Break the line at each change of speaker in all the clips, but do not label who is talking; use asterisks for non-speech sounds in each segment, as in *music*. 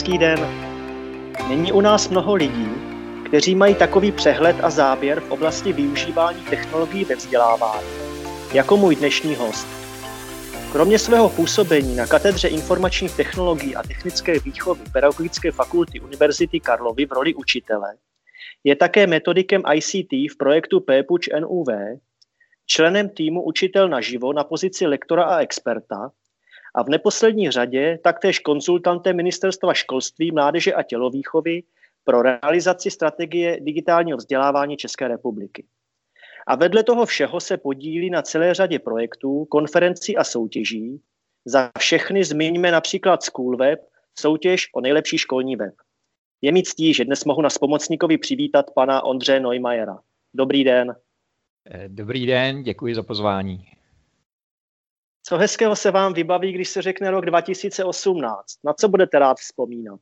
Hezký den. Není u nás mnoho lidí, kteří mají takový přehled a záběr v oblasti využívání technologií ve vzdělávání, jako můj dnešní host. Kromě svého působení na katedře informačních technologií a technické výchovy Pedagogické fakulty Univerzity Karlovy v roli učitele, je také metodikem ICT v projektu PPUČ NUV, členem týmu Učitel naživo na pozici lektora a experta a v neposlední řadě taktéž konzultantem Ministerstva školství, mládeže a tělovýchovy pro realizaci strategie digitálního vzdělávání České republiky. A vedle toho všeho se podílí na celé řadě projektů, konferencí a soutěží. Za všechny zmiňme například SchoolWeb, soutěž o nejlepší školní web. Je mi ctí, že dnes mohu na spomocníkovi přivítat pana Ondře Neumajera. Dobrý den.
Dobrý den, děkuji za pozvání.
Co hezkého se vám vybaví, když se řekne rok 2018? Na co budete rád vzpomínat?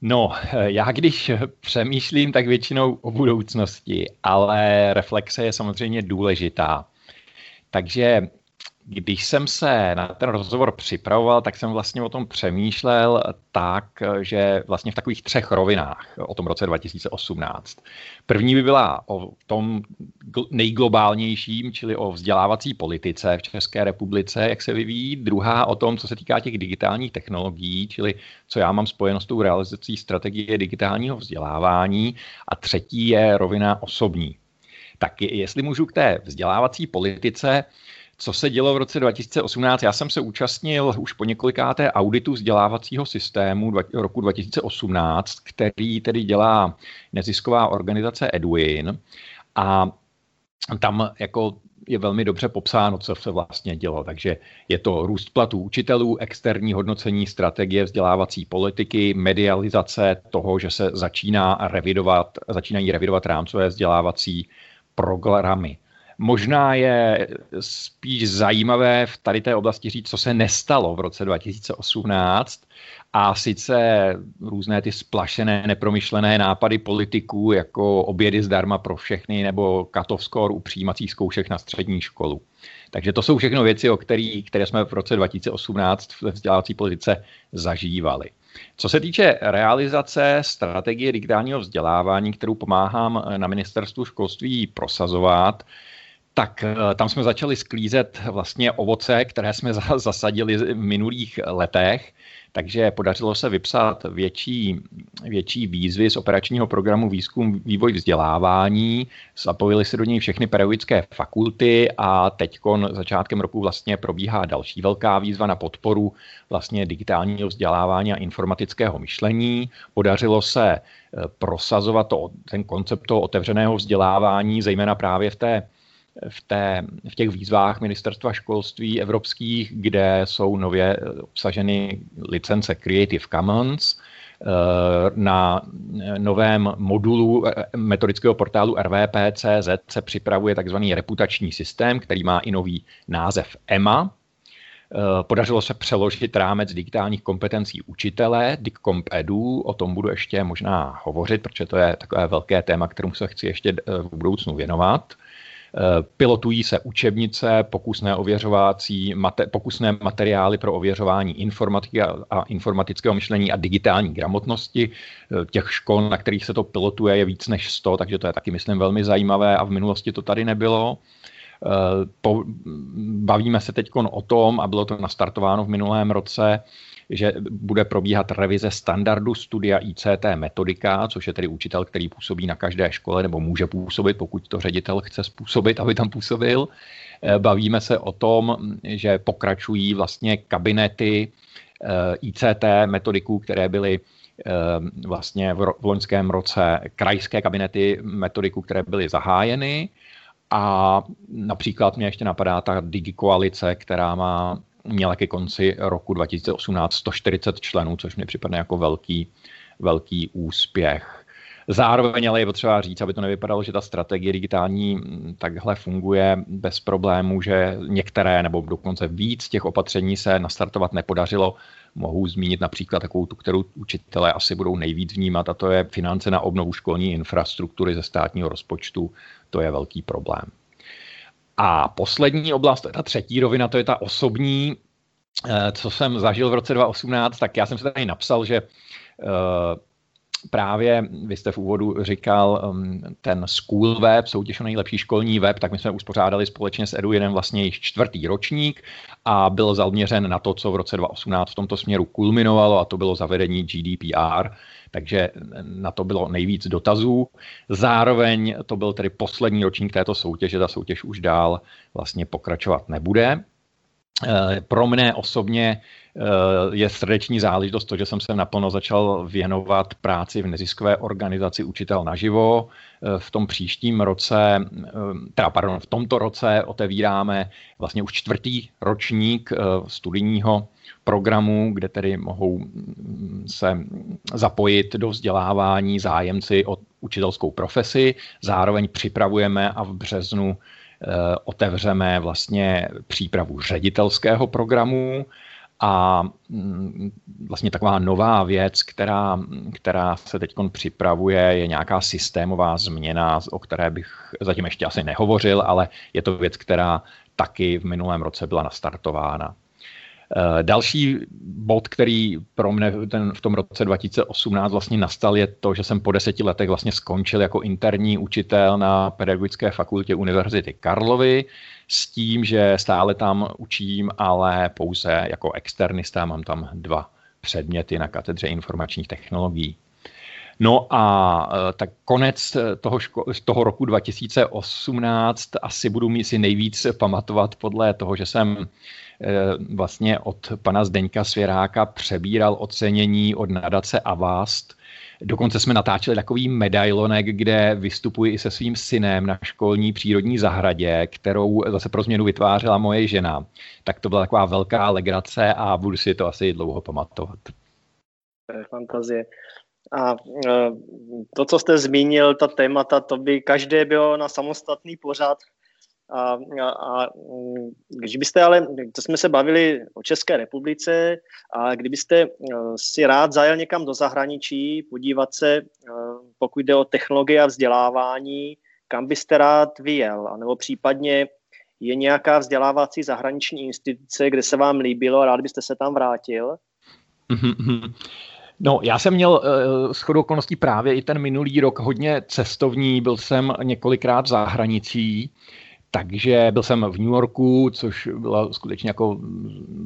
No, já když přemýšlím, tak většinou o budoucnosti, ale reflexe je samozřejmě důležitá. Takže když jsem se na ten rozhovor připravoval, tak jsem vlastně o tom přemýšlel tak, že vlastně v takových třech rovinách o tom roce 2018. První by byla o tom nejglobálnějším, čili o vzdělávací politice v České republice, jak se vyvíjí. Druhá o tom, co se týká těch digitálních technologií, čili co já mám spojeno s tou realizací strategie digitálního vzdělávání. A třetí je rovina osobní. Tak jestli můžu k té vzdělávací politice, co se dělo v roce 2018. Já jsem se účastnil už po několikáté auditu vzdělávacího systému roku 2018, který tedy dělá nezisková organizace Edwin a tam jako je velmi dobře popsáno, co se vlastně dělo. Takže je to růst platů učitelů, externí hodnocení strategie vzdělávací politiky, medializace toho, že se začíná revidovat, začínají revidovat rámcové vzdělávací programy. Možná je spíš zajímavé v tady té oblasti říct, co se nestalo v roce 2018 a sice různé ty splašené, nepromyšlené nápady politiků, jako obědy zdarma pro všechny nebo katovskor u přijímacích zkoušek na střední školu. Takže to jsou všechno věci, o který, které jsme v roce 2018 v vzdělávací politice zažívali. Co se týče realizace strategie digitálního vzdělávání, kterou pomáhám na ministerstvu školství prosazovat, tak eh, tam jsme začali sklízet vlastně ovoce, které jsme *laughs* zasadili v minulých letech, takže podařilo se vypsat větší, větší výzvy z operačního programu Výzkum, vývoj, vzdělávání. Zapojili se do něj všechny pedagogické fakulty a teď začátkem roku vlastně probíhá další velká výzva na podporu vlastně digitálního vzdělávání a informatického myšlení. Podařilo se eh, prosazovat to, ten koncept toho otevřeného vzdělávání, zejména právě v té v, té, v těch výzvách ministerstva školství evropských, kde jsou nově obsaženy licence Creative Commons, eh, na novém modulu eh, metodického portálu RVP.cz se připravuje tzv. reputační systém, který má i nový název EMA. Eh, podařilo se přeložit rámec digitálních kompetencí učitele, DICCOMP.edu, o tom budu ještě možná hovořit, protože to je takové velké téma, kterému se chci ještě v budoucnu věnovat. Pilotují se učebnice, pokusné ověřovací, mate, pokusné materiály pro ověřování informatiky a, a informatického myšlení a digitální gramotnosti. Těch škol, na kterých se to pilotuje, je víc než 100, takže to je taky, myslím, velmi zajímavé a v minulosti to tady nebylo. Eh, bavíme se teď o tom, a bylo to nastartováno v minulém roce, že bude probíhat revize standardu studia ICT metodika, což je tedy učitel, který působí na každé škole nebo může působit, pokud to ředitel chce způsobit, aby tam působil. Eh, bavíme se o tom, že pokračují vlastně kabinety eh, ICT metodiků, které byly eh, vlastně v loňském roce krajské kabinety metodiků, které byly zahájeny. A například mě ještě napadá ta digikoalice, která má měla ke konci roku 2018 140 členů, což mi připadne jako velký, velký úspěch. Zároveň ale je potřeba říct, aby to nevypadalo, že ta strategie digitální takhle funguje bez problémů, že některé nebo dokonce víc těch opatření se nastartovat nepodařilo. Mohu zmínit například takovou tu, kterou učitelé asi budou nejvíc vnímat, a to je finance na obnovu školní infrastruktury ze státního rozpočtu. To je velký problém. A poslední oblast, to je ta třetí rovina, to je ta osobní. co jsem zažil v roce 2018, tak já jsem se tady napsal, že právě, vy jste v úvodu říkal, um, ten school web, soutěž o nejlepší školní web, tak my jsme uspořádali společně s Edu jeden vlastně již čtvrtý ročník a byl zaměřen na to, co v roce 2018 v tomto směru kulminovalo a to bylo zavedení GDPR, takže na to bylo nejvíc dotazů. Zároveň to byl tedy poslední ročník této soutěže, ta soutěž už dál vlastně pokračovat nebude. Eh, pro mne osobně eh, je srdeční záležitost to, že jsem se naplno začal věnovat práci v neziskové organizaci Učitel naživo. Eh, v tom příštím roce, teda pardon, v tomto roce otevíráme vlastně už čtvrtý ročník studijního programu, kde tedy mohou mm, se zapojit do vzdělávání zájemci o učitelskou profesi. Zároveň připravujeme a v březnu otevřeme vlastně přípravu ředitelského programu a mm, vlastně taková nová věc, která, která se teď připravuje, je nějaká systémová změna, o které bych zatím ještě asi nehovořil, ale je to věc, která taky v minulém roce byla nastartována. Eh, další bod, který pro mě ten, v tom roce 2018 vlastně nastal, je to, že jsem po deseti letech vlastně skončil jako interní učitel na Pedagogické fakultě Univerzity Karlovy s tím, že stále tam učím, ale pouze jako externista mám tam dva předměty na katedře informačních technologií. No a eh, tak konec toho, ško- toho roku 2018 asi budu mi si nejvíc pamatovat podle toho, že jsem Eh, vlastně od pana Zdeňka Svěráka přebíral ocenění od nadace Avast. Dokonce jsme natáčeli takový medailonek, kde vystupuji i se svým synem na školní přírodní zahradě, kterou zase pro změnu vytvářela moje žena. Tak to byla taková velká legrace a budu si to asi dlouho pamatovat.
To je fantazie. A eh, to, co jste zmínil, ta témata, to by každé bylo na samostatný pořad. A, a, a když byste ale, to jsme se bavili o České republice, a kdybyste eh, si rád zajel někam do zahraničí, podívat se, eh, pokud jde o technologie a vzdělávání, kam byste rád vyjel, nebo případně je nějaká vzdělávací zahraniční instituce, kde se vám líbilo a rád byste se tam vrátil?
No, já jsem měl uh, shodou okolností právě i ten minulý rok hodně cestovní, byl jsem několikrát v zahraničí, takže byl jsem v New Yorku, což byla skutečně jako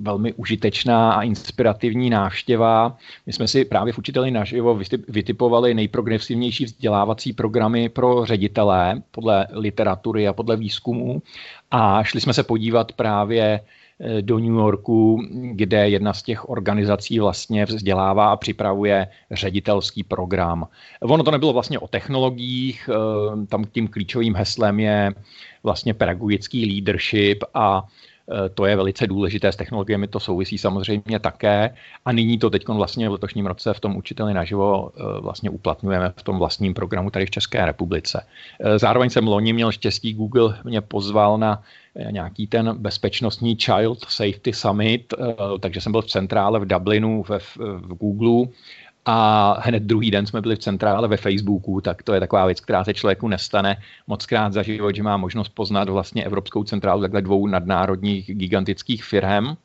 velmi užitečná a inspirativní návštěva. My jsme si právě v učiteli naživo vytipovali nejprogresivnější vzdělávací programy pro ředitele podle literatury a podle výzkumu a šli jsme se podívat právě do New Yorku, kde jedna z těch organizací vlastně vzdělává a připravuje ředitelský program. Ono to nebylo vlastně o technologiích, eh, tam tím klíčovým heslem je vlastně pedagogický leadership a to je velice důležité, s technologiemi to souvisí samozřejmě také a nyní to teď vlastně v letošním roce v tom učiteli naživo e, vlastně uplatňujeme v tom vlastním programu tady v České republice. E, zároveň jsem loni měl štěstí, Google mě pozval na nějaký ten bezpečnostní Child Safety Summit, takže jsem byl v centrále v Dublinu ve, v Google a hned druhý den jsme byli v centrále ve Facebooku, tak to je taková věc, která se člověku nestane moc krát za život, že má možnost poznat vlastně Evropskou centrálu takhle dvou nadnárodních gigantických firm.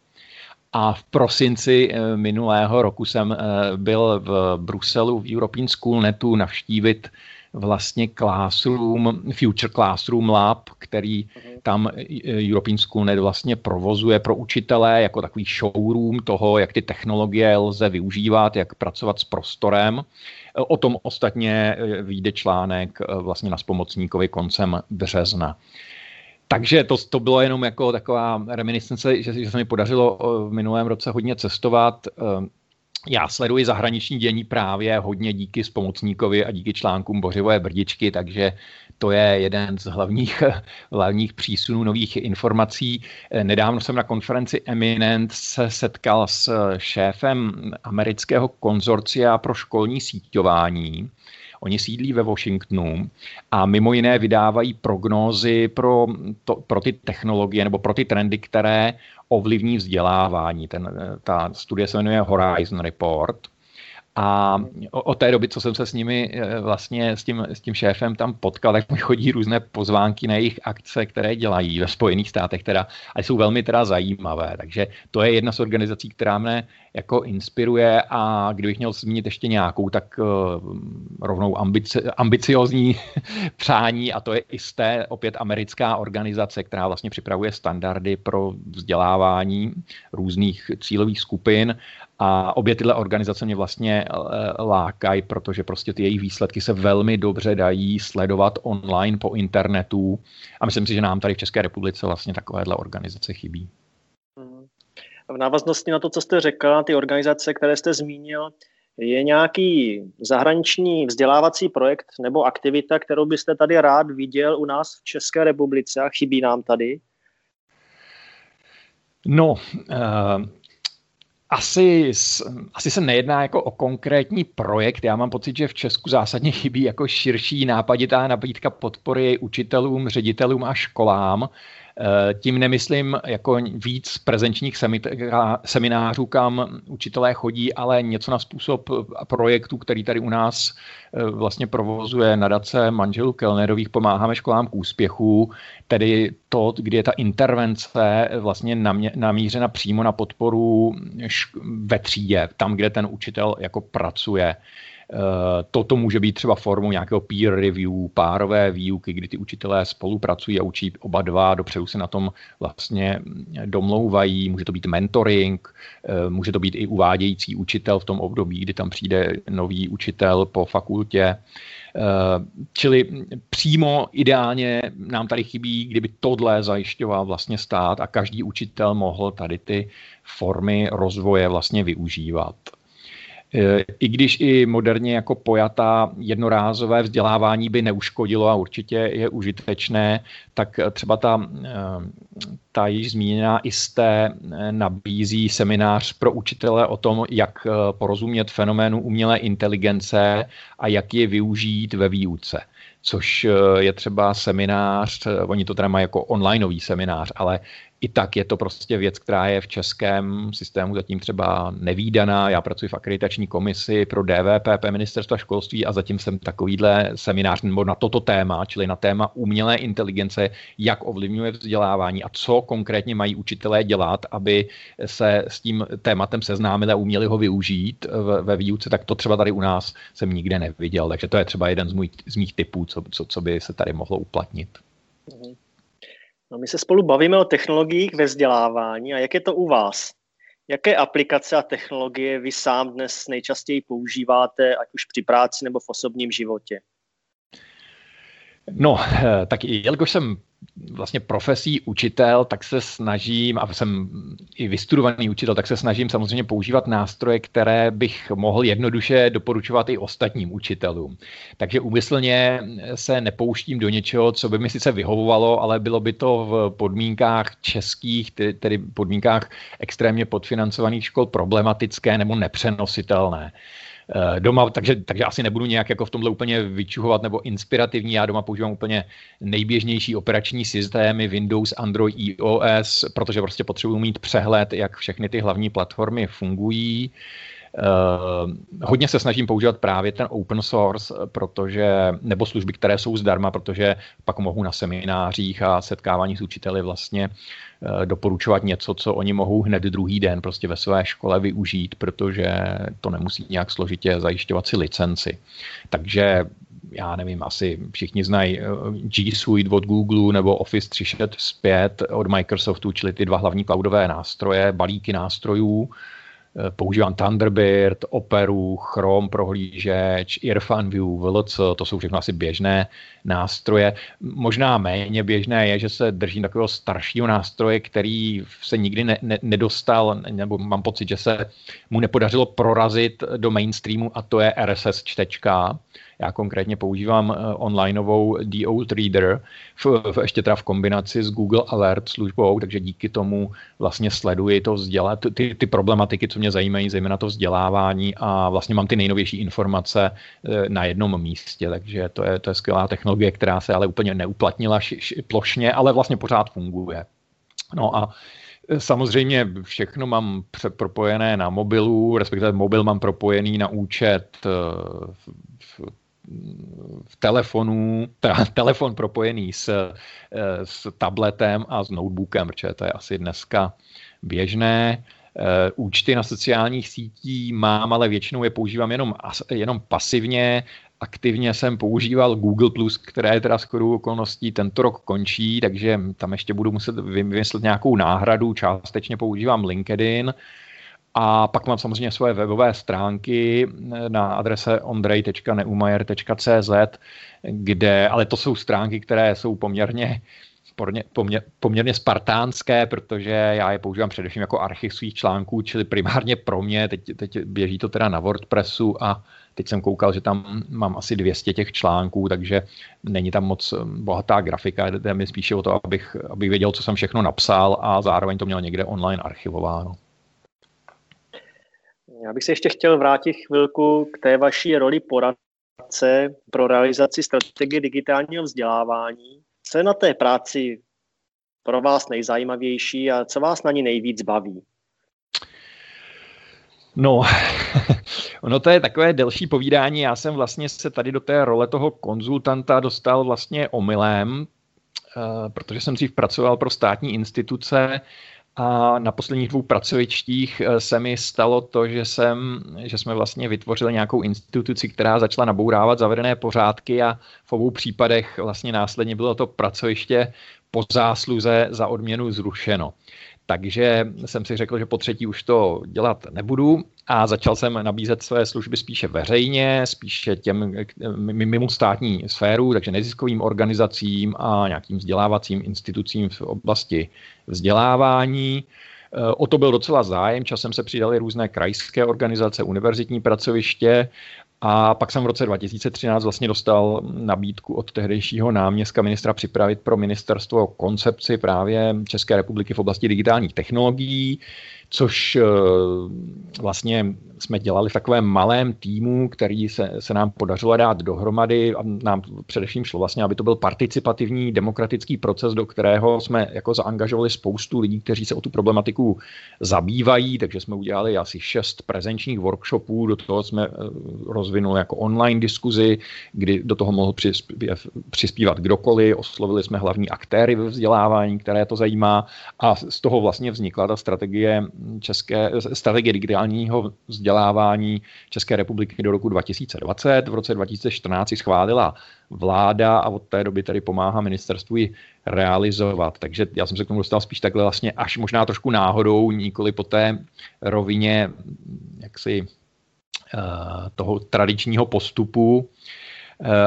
A v prosinci eh, minulého roku jsem eh, byl v Bruselu v European School Netu navštívit vlastně Classroom, Future Classroom Lab, který mhm. tam eh, European Schoolnet vlastně provozuje pro učitele jako takový showroom toho, jak ty technologie lze využívat, jak pracovat s prostorem. Eh, o tom ostatně eh, vyjde článek vlastně na spomocníkovi koncem března. Takže to, to bylo jenom jako taková reminiscence, že, že se mi podařilo v minulém roce hodně cestovat. Já sleduji zahraniční dění právě hodně díky spomocníkovi a díky článkům Bořivové brdičky, takže to je jeden z hlavních, *laughs* hlavních přísunů nových informací. Nedávno jsem na konferenci Eminent se setkal s šéfem amerického konzorcia pro školní síťování. Oni sídlí ve Washingtonu a mimo jiné vydávají prognózy pro, to, pro ty technologie nebo pro ty trendy, které ovlivní vzdělávání. Ten, ta studie se jmenuje Horizon Report. A od té doby, co jsem se s nimi eh, vlastně, s tím, s tím šéfem tam potkal, tak mi chodí různé pozvánky na jejich akce, které dělají ve Spojených státech, teda, ale jsou velmi teda zajímavé. Takže to je jedna z organizací, která mne jako inspiruje a kdybych měl zmínit ještě nějakou, tak uh, rovnou ambici, ambiciozní *laughs* přání a to je té opět americká organizace, která vlastně připravuje standardy pro vzdělávání různých cílových skupin a obě tyhle organizace mě vlastně eh, lákají, protože prostě ty jejich výsledky se velmi dobře dají sledovat online po internetu a myslím si, že nám tady v České republice vlastně takovéhle organizace chybí.
Mhm. V návaznosti na to, co jste řekl, ty organizace, které jste zmínil, je nějaký zahraniční vzdělávací projekt nebo aktivita, kterou byste tady rád viděl u nás v České republice a chybí nám tady?
No, uh, asi, asi se nejedná jako o konkrétní projekt. Já mám pocit, že v Česku zásadně chybí jako širší nápaditá nabídka podpory učitelům, ředitelům a školám. Eh, tím nemyslím jako víc prezenčních seminářů, kam učitelé chodí, ale něco na způsob projektu, který tady u nás eh, vlastně provozuje nadace manželů Kellnerových Pomáháme školám k úspěchu, tedy to, kdy je ta intervence vlastně namířena přímo na podporu ve třídě, tam, kde ten učitel jako pracuje. Eh, toto může být třeba formou nějakého peer review, párové výuky, kdy ty učitelé spolupracují a učí oba dva, dopředu se na tom vlastně domlouvají, může to být mentoring, eh, může to být i uvádějící učitel v tom období, kdy tam přijde nový učitel po fakultě. Eh, čili přímo ideálně nám tady chybí, kdyby tohle zajišťoval vlastně stát a každý učitel mohl tady ty formy rozvoje vlastně využívat. Eh, I když i moderně jako pojatá jednorázové vzdělávání by neuškodilo a určitě je užitečné, tak třeba ta, eh, ta již zmíněná ISTE eh, nabízí seminář pro učitele o tom, jak porozumět fenoménu umělé inteligence a jak je využít ve výuce. Což je třeba seminář, oni to teda mají jako onlineový seminář, ale i tak je to prostě věc, která je v českém systému zatím třeba nevýdaná. Já pracuji v akreditační komisi pro DVPP ministerstva školství a zatím jsem takovýhle seminář nebo na toto téma, čili na téma umělé inteligence, jak ovlivňuje vzdělávání a co konkrétně mají učitelé dělat, aby se s tím tématem seznámili a uměli ho využít ve výuce, tak to třeba tady u nás jsem nikde neviděl. Takže to je třeba jeden z, můj, z mých typů, co, co, co by se tady mohlo uplatnit. Mm-hmm.
No, my se spolu bavíme o technologiích ve vzdělávání a jak je to u vás? Jaké aplikace a technologie vy sám dnes nejčastěji používáte, ať už při práci nebo v osobním životě?
No, eh, tak jelikož jsem vlastně profesí učitel, tak se snažím, a jsem i vystudovaný učitel, tak se snažím samozřejmě používat nástroje, které bych mohl jednoduše doporučovat i ostatním učitelům. Takže úmyslně se nepouštím do něčeho, co by mi sice vyhovovalo, ale bylo by to v podmínkách českých, tedy podmínkách extrémně podfinancovaných škol problematické nebo nepřenositelné. Eh, doma, takže, takže asi nebudu nějak jako v tomhle úplně vyčuhovat nebo inspirativní. Já doma používám úplně nejběžnější operační systémy Windows, Android, iOS, protože prostě potřebuji mít přehled, jak všechny ty hlavní platformy fungují. Uh, hodně se snažím používat právě ten open source, protože, nebo služby, které jsou zdarma, protože pak mohu na seminářích a setkávání s učiteli vlastně uh, doporučovat něco, co oni mohou hned druhý den prostě ve své škole využít, protože to nemusí nějak složitě zajišťovat si licenci. Takže já nevím, asi všichni znají eh, G Suite od Google nebo Office 365 od Microsoftu, čili ty dva hlavní cloudové nástroje, balíky nástrojů, Eh, používám Thunderbird, Operu, Chrome prohlížeč, Irfan View, VLC, to jsou všechno asi běžné nástroje. Možná méně běžné je, že se držím takového staršího nástroje, který se nikdy ne, ne, nedostal, nebo mám pocit, že se mu nepodařilo prorazit do mainstreamu a to je RSS čtečka. Já konkrétně používám eh, onlineovou DO Reader, v, v, ještě teda v kombinaci s Google Alert službou, takže díky tomu vlastně sleduji to vzdělat, ty, ty problematiky, co mě zajímají, zejména to vzdělávání a vlastně mám ty nejnovější informace eh, na jednom místě, takže to je, to je skvělá technologie, která se ale úplně neuplatnila ši, ši, plošně, ale vlastně pořád funguje. No a Samozřejmě všechno mám propojené na mobilu, respektive mobil mám propojený na účet eh, v telefonu, teda *laughs* telefon propojený s, eh, s tabletem a s notebookem, protože to je asi dneska běžné. Eh, účty na sociálních sítí mám, ale většinou je používám jenom, jenom pasivně. Aktivně jsem používal Google+, které teda skoro okolností tento rok končí, takže tam ještě budu muset vymyslet nějakou náhradu. Částečně používám LinkedIn. A pak mám samozřejmě svoje webové stránky na adrese ondrej.neumajer.cz, kde, ale to jsou stránky, které jsou poměrně poměr, poměrně spartánské, protože já je používám především jako archiv svých článků, čili primárně pro mě, teď, teď běží to teda na WordPressu a teď jsem koukal, že tam mám asi 200 těch článků, takže není tam moc bohatá grafika, jde mi spíše o to, abych, abych věděl, co jsem všechno napsal a zároveň to měl někde online archivováno.
Já bych se ještě chtěl vrátit chvilku k té vaší roli poradce pro realizaci strategie digitálního vzdělávání. Co je na té práci pro vás nejzajímavější a co vás na ní nejvíc baví?
No, *laughs* ono to je takové delší povídání. Já jsem vlastně se tady do té role toho konzultanta dostal vlastně omylem, eh, protože jsem dřív pracoval pro státní instituce a na posledních dvou pracovištích eh, se mi stalo to, že, jsem, že jsme vlastně vytvořili nějakou instituci, která začala nabourávat zavedené pořádky a v obou případech vlastně následně bylo to pracoviště po zásluze za odměnu zrušeno. Takže jsem si řekl, že po třetí už to dělat nebudu a začal jsem nabízet své služby spíše veřejně, spíše těm mimo státní sféru, takže neziskovým organizacím a nějakým vzdělávacím institucím v oblasti vzdělávání. O to byl docela zájem, časem se přidaly různé krajské organizace, univerzitní pracoviště a pak jsem v roce 2013 vlastně dostal nabídku od tehdejšího náměstka ministra připravit pro ministerstvo koncepci právě České republiky v oblasti digitálních technologií což eh, vlastně jsme dělali v takovém malém týmu, který se, se nám podařilo dát dohromady a nám především šlo vlastně, aby to byl participativní demokratický proces, do kterého jsme jako zaangažovali spoustu lidí, kteří se o tu problematiku zabývají, takže jsme udělali asi šest prezenčních workshopů, do toho jsme eh, rozvinuli jako online diskuzi, kdy do toho mohl přispívat kdokoliv, oslovili jsme hlavní aktéry ve vzdělávání, které to zajímá. A z toho vlastně vznikla ta strategie české, strategie digitálního vzdělávání České republiky do roku 2020. V roce 2014 si schválila vláda a od té doby tady pomáhá ministerstvu ji realizovat. Takže já jsem se k tomu dostal spíš takhle vlastně až možná trošku náhodou, nikoli po té rovině jaksi eh, toho tradičního postupu,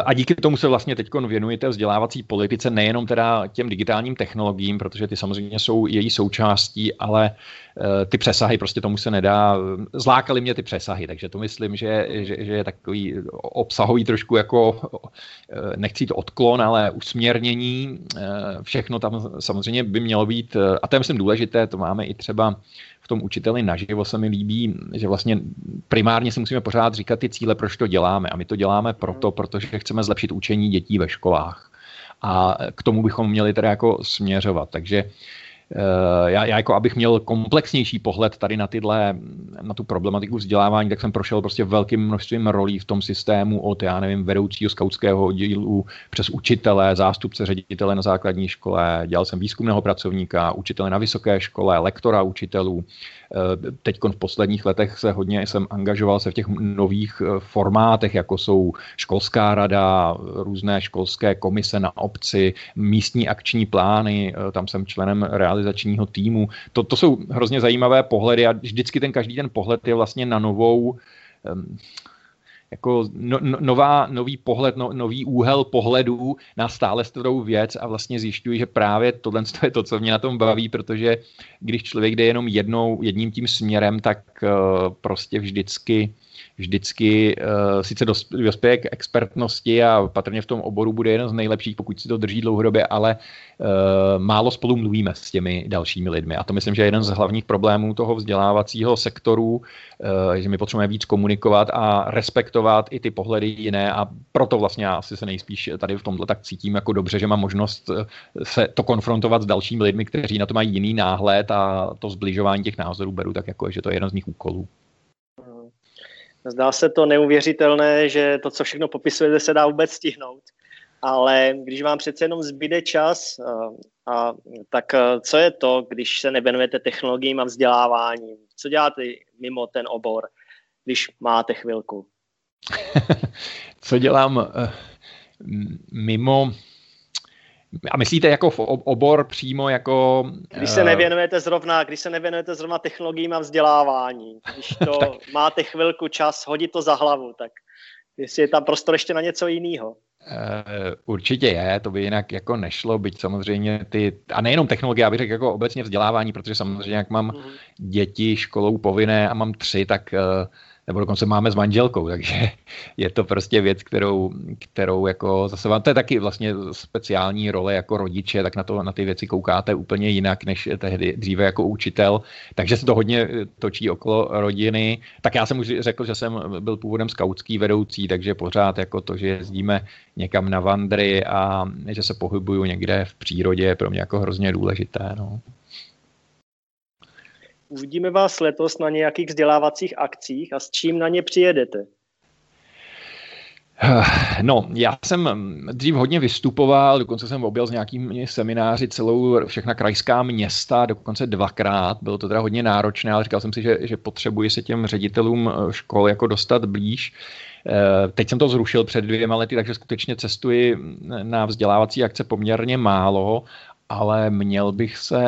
a díky tomu se vlastně teď věnujete vzdělávací politice nejenom teda těm digitálním technologiím, protože ty samozřejmě jsou její součástí, ale eh, ty přesahy prostě tomu se nedá. Zlákali mě ty přesahy, takže to myslím, že, že, že je takový obsahový trošku jako, eh, nechci to odklon, ale usměrnění. Všechno tam samozřejmě by mělo být, a to je myslím důležité, to máme i třeba tom učiteli naživo se mi líbí, že vlastně primárně si musíme pořád říkat ty cíle, proč to děláme. A my to děláme proto, protože chceme zlepšit učení dětí ve školách. A k tomu bychom měli teda jako směřovat. Takže Eh, já, já jako abych měl komplexnější pohled tady na tyhle, na tu problematiku vzdělávání, tak jsem prošel prostě velkým množstvím rolí v tom systému od, já nevím, vedoucího skautského oddílu přes učitele, zástupce ředitele na základní škole, dělal jsem výzkumného pracovníka, učitele na vysoké škole, lektora učitelů, Eh, Teď v posledních letech se hodně jsem angažoval se v těch nových eh, formátech, jako jsou školská rada, různé školské komise na obci, místní akční plány, eh, tam jsem členem realizačního týmu. To, to jsou hrozně zajímavé pohledy a vždycky ten každý ten pohled je vlastně na novou jako no, no, nová, nový pohled, no, nový úhel pohledu na stále starou věc a vlastně zjišťuji, že právě tohle *laughs* je to, co mě na tom baví, protože když člověk jde jenom jednou, jedním tím směrem, tak uh, prostě vždycky vždycky uh, sice dospěje k expertnosti a patrně v tom oboru bude jeden z nejlepších, pokud si to drží dlouhodobě, ale uh, málo spolu mluvíme s těmi dalšími lidmi. A to myslím, že je jeden z hlavních problémů toho vzdělávacího sektoru, uh, že my potřebujeme víc komunikovat a respektovat i ty pohledy jiné a proto vlastně já asi se nejspíš tady v tomhle tak cítím jako dobře, že mám možnost se to konfrontovat s dalšími lidmi, kteří na to mají jiný náhled a to zbližování těch názorů beru tak jako, že to je jeden z mých úkolů.
Zdá se to neuvěřitelné, že to, co všechno popisujete, se dá vůbec stihnout. Ale když vám přece jenom zbyde čas, a, a, tak co je to, když se nevěnujete technologiím a vzděláváním? Co děláte mimo ten obor, když máte chvilku? *laughs*
co dělám eh, mimo a myslíte jako v obor přímo jako...
Když se eh, nevěnujete zrovna, když se nevěnujete zrovna technologiím a vzdělávání, když to *laughs* máte chvilku čas hodit to za hlavu, tak jestli je tam prostor ještě na něco jiného.
Uh, určitě je, to by jinak jako nešlo, byť samozřejmě ty, a nejenom technologie, já bych řekl jako obecně vzdělávání, protože samozřejmě jak mám uh-huh. děti školou povinné a mám tři, tak uh, nebo dokonce máme s manželkou, takže *laughs* je to prostě věc, kterou, kterou jako zase vám, to je taky vlastně speciální role jako rodiče, tak na, to, na ty věci koukáte úplně jinak, než tehdy dříve jako učitel, takže se to hodně točí okolo rodiny. Tak já jsem už řekl, že jsem byl původem skautský vedoucí, takže pořád jako to, že jezdíme někam na vandry a že se pohybuju někde v přírodě, je pro mě jako hrozně důležité. No.
Uvidíme vás letos na nějakých vzdělávacích akcích a s čím na ně přijedete? *sighs*
No, já jsem dřív hodně vystupoval, dokonce jsem objel s nějakými semináři celou všechna krajská města, dokonce dvakrát. Bylo to teda hodně náročné, ale říkal jsem si, že, že potřebuji se těm ředitelům eh, škol jako dostat blíž. Eh, teď jsem to zrušil před dvěma lety, takže skutečně cestuji na vzdělávací akce poměrně málo ale měl bych se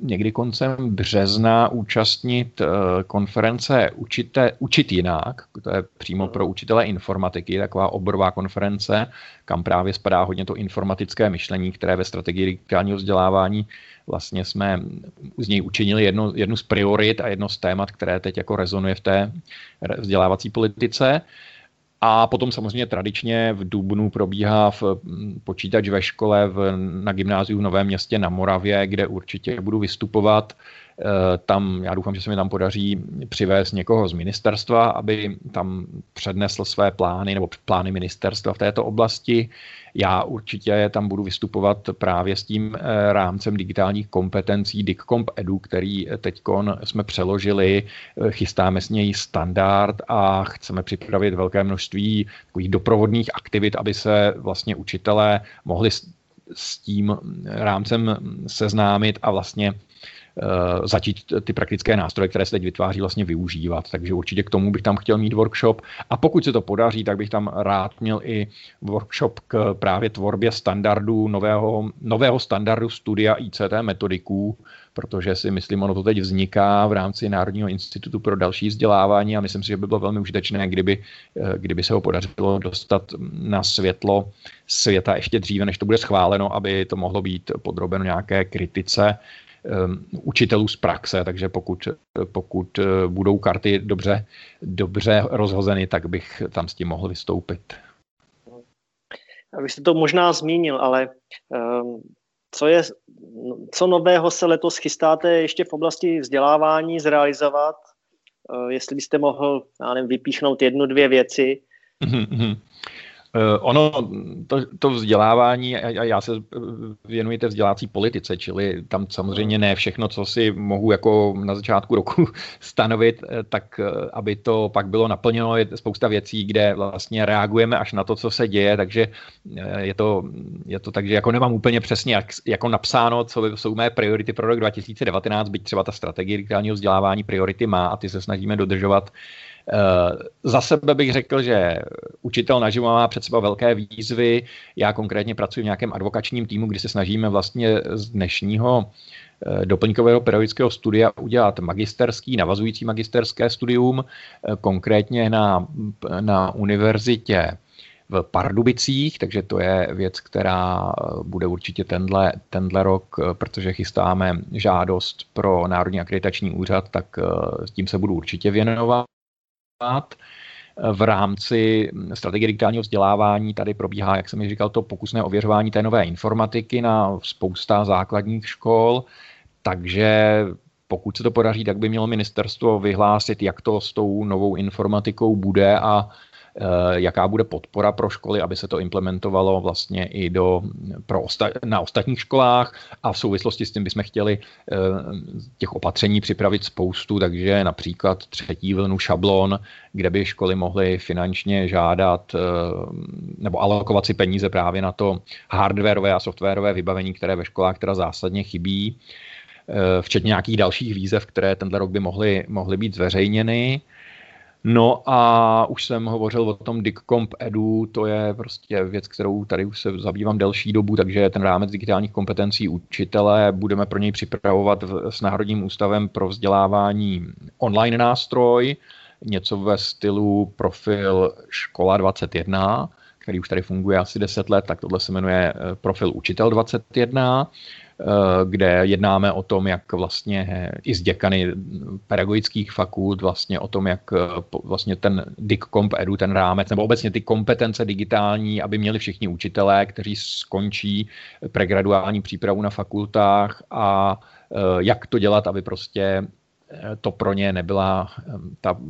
někdy koncem března účastnit eh, konference Učite, Učit jinak, to je přímo pro učitele informatiky, taková oborová konference, kam právě spadá hodně to informatické myšlení, které ve strategii digitálního vzdělávání vlastně jsme z něj učinili jedno, jednu z priorit a jedno z témat, které teď jako rezonuje v té vzdělávací politice. A potom samozřejmě tradičně v Dubnu probíhá v mm, počítač ve škole v, na gymnáziu v Novém městě na Moravě, kde určitě budu vystupovat. E, tam, já doufám, že se mi tam podaří přivést někoho z ministerstva, aby tam přednesl své plány nebo plány ministerstva v této oblasti. Já určitě tam budu vystupovat právě s tím eh, rámcem digitálních kompetencí DICCOMP Edu, který teď jsme přeložili, eh, chystáme s něj standard a chceme připravit velké množství takových doprovodných aktivit, aby se vlastně učitelé mohli s tím rámcem seznámit a vlastně Eh, začít ty praktické nástroje, které se teď vytváří, vlastně využívat. Takže určitě k tomu bych tam chtěl mít workshop. A pokud se to podaří, tak bych tam rád měl i workshop k právě tvorbě standardů, nového, nového standardu studia ICT metodiků, protože si myslím, ono to teď vzniká v rámci Národního institutu pro další vzdělávání a myslím si, že by bylo velmi užitečné, kdyby, eh, kdyby se ho podařilo dostat na světlo světa ještě dříve, než to bude schváleno, aby to mohlo být podrobeno nějaké kritice učitelů z praxe, takže pokud, pokud uh, budou karty dobře, dobře rozhozeny, tak bych tam s tím mohl vystoupit.
Vy jste to možná zmínil, ale um, co, je, co nového se letos chystáte ještě v oblasti vzdělávání zrealizovat? Uh, jestli byste mohl já nevím, vypíchnout jednu, dvě věci.
Mm-hmm. Uh, ono, to, to vzdělávání, a já se věnuji té vzdělávací politice, čili tam samozřejmě ne všechno, co si mohu jako na začátku roku *laughs* stanovit, eh, tak eh, aby to pak bylo naplněno, je spousta věcí, kde vlastně reagujeme až na to, co se děje, takže je to, je to tak, že jako nemám úplně přesně jak, jako napsáno, co jsou mé priority pro rok 2019, byť třeba ta strategie digitálního vzdělávání priority má a ty se snažíme dodržovat Eh, za sebe bych řekl, že učitel naživo má před sebou velké výzvy. Já konkrétně pracuji v nějakém advokačním týmu, kdy se snažíme vlastně z dnešního eh, doplňkového pedagogického studia udělat magisterský, navazující magisterské studium, eh, konkrétně na, na univerzitě v Pardubicích, takže to je věc, která bude určitě tenhle, tenhle rok, protože chystáme žádost pro Národní akreditační úřad, tak s tím se budu určitě věnovat. V rámci strategie digitálního vzdělávání tady probíhá, jak jsem mi říkal, to pokusné ověřování té nové informatiky na spousta základních škol, takže pokud se to podaří, tak by mělo ministerstvo vyhlásit, jak to s tou novou informatikou bude a eh, jaká bude podpora pro školy, aby se to implementovalo vlastně i do, pro osta, na ostatních školách a v souvislosti s tím bychom chtěli eh, těch opatření připravit spoustu, takže například třetí vlnu šablon, kde by školy mohly finančně žádat eh, nebo alokovat si peníze právě na to hardwareové a softwarové vybavení, které ve školách teda zásadně chybí. Eh, včetně nějakých dalších výzev, které tenhle rok by mohly, mohly být zveřejněny. No a už jsem hovořil o tom DICComp Edu, to je prostě věc, kterou tady už se zabývám delší dobu, takže ten rámec digitálních kompetencí učitele budeme pro něj připravovat s Národním ústavem pro vzdělávání online nástroj, něco ve stylu profil Škola 21, který už tady funguje asi 10 let, tak tohle se jmenuje eh, profil Učitel 21. Eh, kde jednáme o tom, jak vlastně i z děkany pedagogických fakult, vlastně o tom, jak eh, vlastně ten DICComp edu, ten rámec, nebo obecně ty kompetence digitální, aby měli všichni učitelé, kteří skončí pregraduální přípravu na fakultách a eh, jak to dělat, aby prostě to pro ně nebyla ta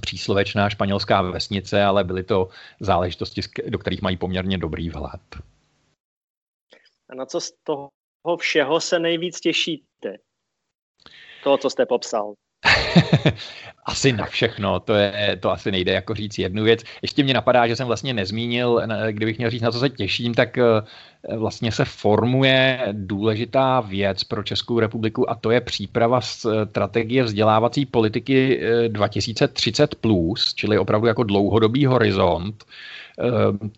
příslovečná španělská vesnice, ale byly to záležitosti, do kterých mají poměrně dobrý vhled.
A na co z toho všeho se nejvíc těšíte? To, co jste popsal. *laughs*
asi na všechno, to, je, to asi nejde jako říct jednu věc. Ještě mě napadá, že jsem vlastně nezmínil, kdybych měl říct, na co se těším, tak eh, vlastně se formuje důležitá věc pro Českou republiku a to je příprava strategie vzdělávací politiky 2030+, eh, plus, čili opravdu jako dlouhodobý horizont,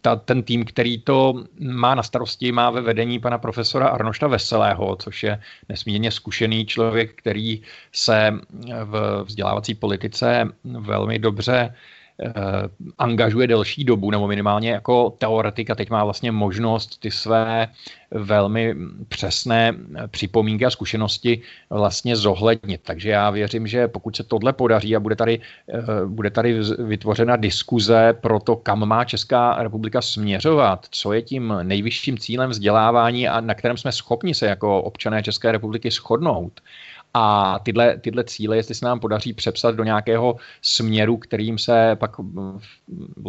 ta, ten tým, který to má na starosti, má ve vedení pana profesora Arnošta Veselého, což je nesmírně zkušený člověk, který se v vzdělávací politice velmi dobře angažuje delší dobu, nebo minimálně jako teoretik a teď má vlastně možnost ty své velmi přesné připomínky a zkušenosti vlastně zohlednit. Takže já věřím, že pokud se tohle podaří a bude tady, eh, bude tady vytvořena diskuze pro to, kam má Česká republika směřovat, co je tím nejvyšším cílem vzdělávání a na kterém jsme schopni se jako občané České republiky shodnout, a tyhle, tyhle cíle, jestli se nám podaří přepsat do nějakého směru, kterým se pak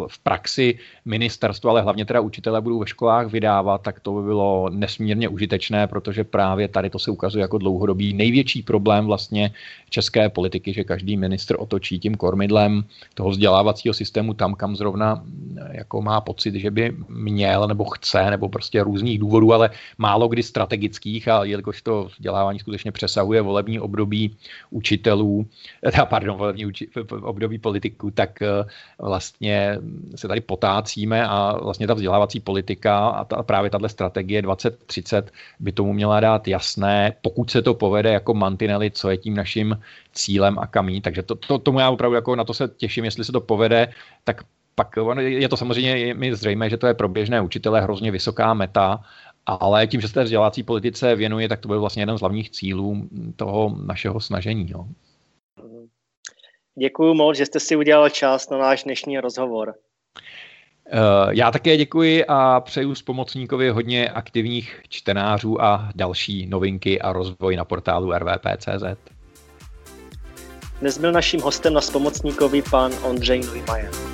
v praxi ministerstvo, ale hlavně teda učitelé budou ve školách vydávat, tak to by bylo nesmírně užitečné, protože právě tady to se ukazuje jako dlouhodobý největší problém vlastně české politiky, že každý ministr otočí tím kormidlem toho vzdělávacího systému tam, kam zrovna jako má pocit, že by měl nebo chce, nebo prostě různých důvodů, ale málo kdy strategických a jelikož to vzdělávání skutečně přesahuje volební volební období učitelů, teda, pardon, volební uči, období politiků, tak eh, vlastně se tady potácíme a vlastně ta vzdělávací politika a ta, právě tahle strategie 2030 by tomu měla dát jasné, pokud se to povede jako mantinely, co je tím naším cílem a kamí. Takže to, to, tomu já opravdu jako na to se těším, jestli se to povede, tak pak je to samozřejmě mi zřejmé, že to je pro běžné učitele hrozně vysoká meta ale tím, že se té vzdělávací politice věnuje, tak to byl vlastně jeden z hlavních cílů toho našeho snažení. No.
Děkuji moc, že jste si udělal čas na náš dnešní rozhovor.
Eh, já také děkuji a přeju spomocníkovi hodně aktivních čtenářů a další novinky a rozvoj na portálu rvp.cz.
Dnes byl naším hostem na spomocníkovi pan Ondřej Nujmajer.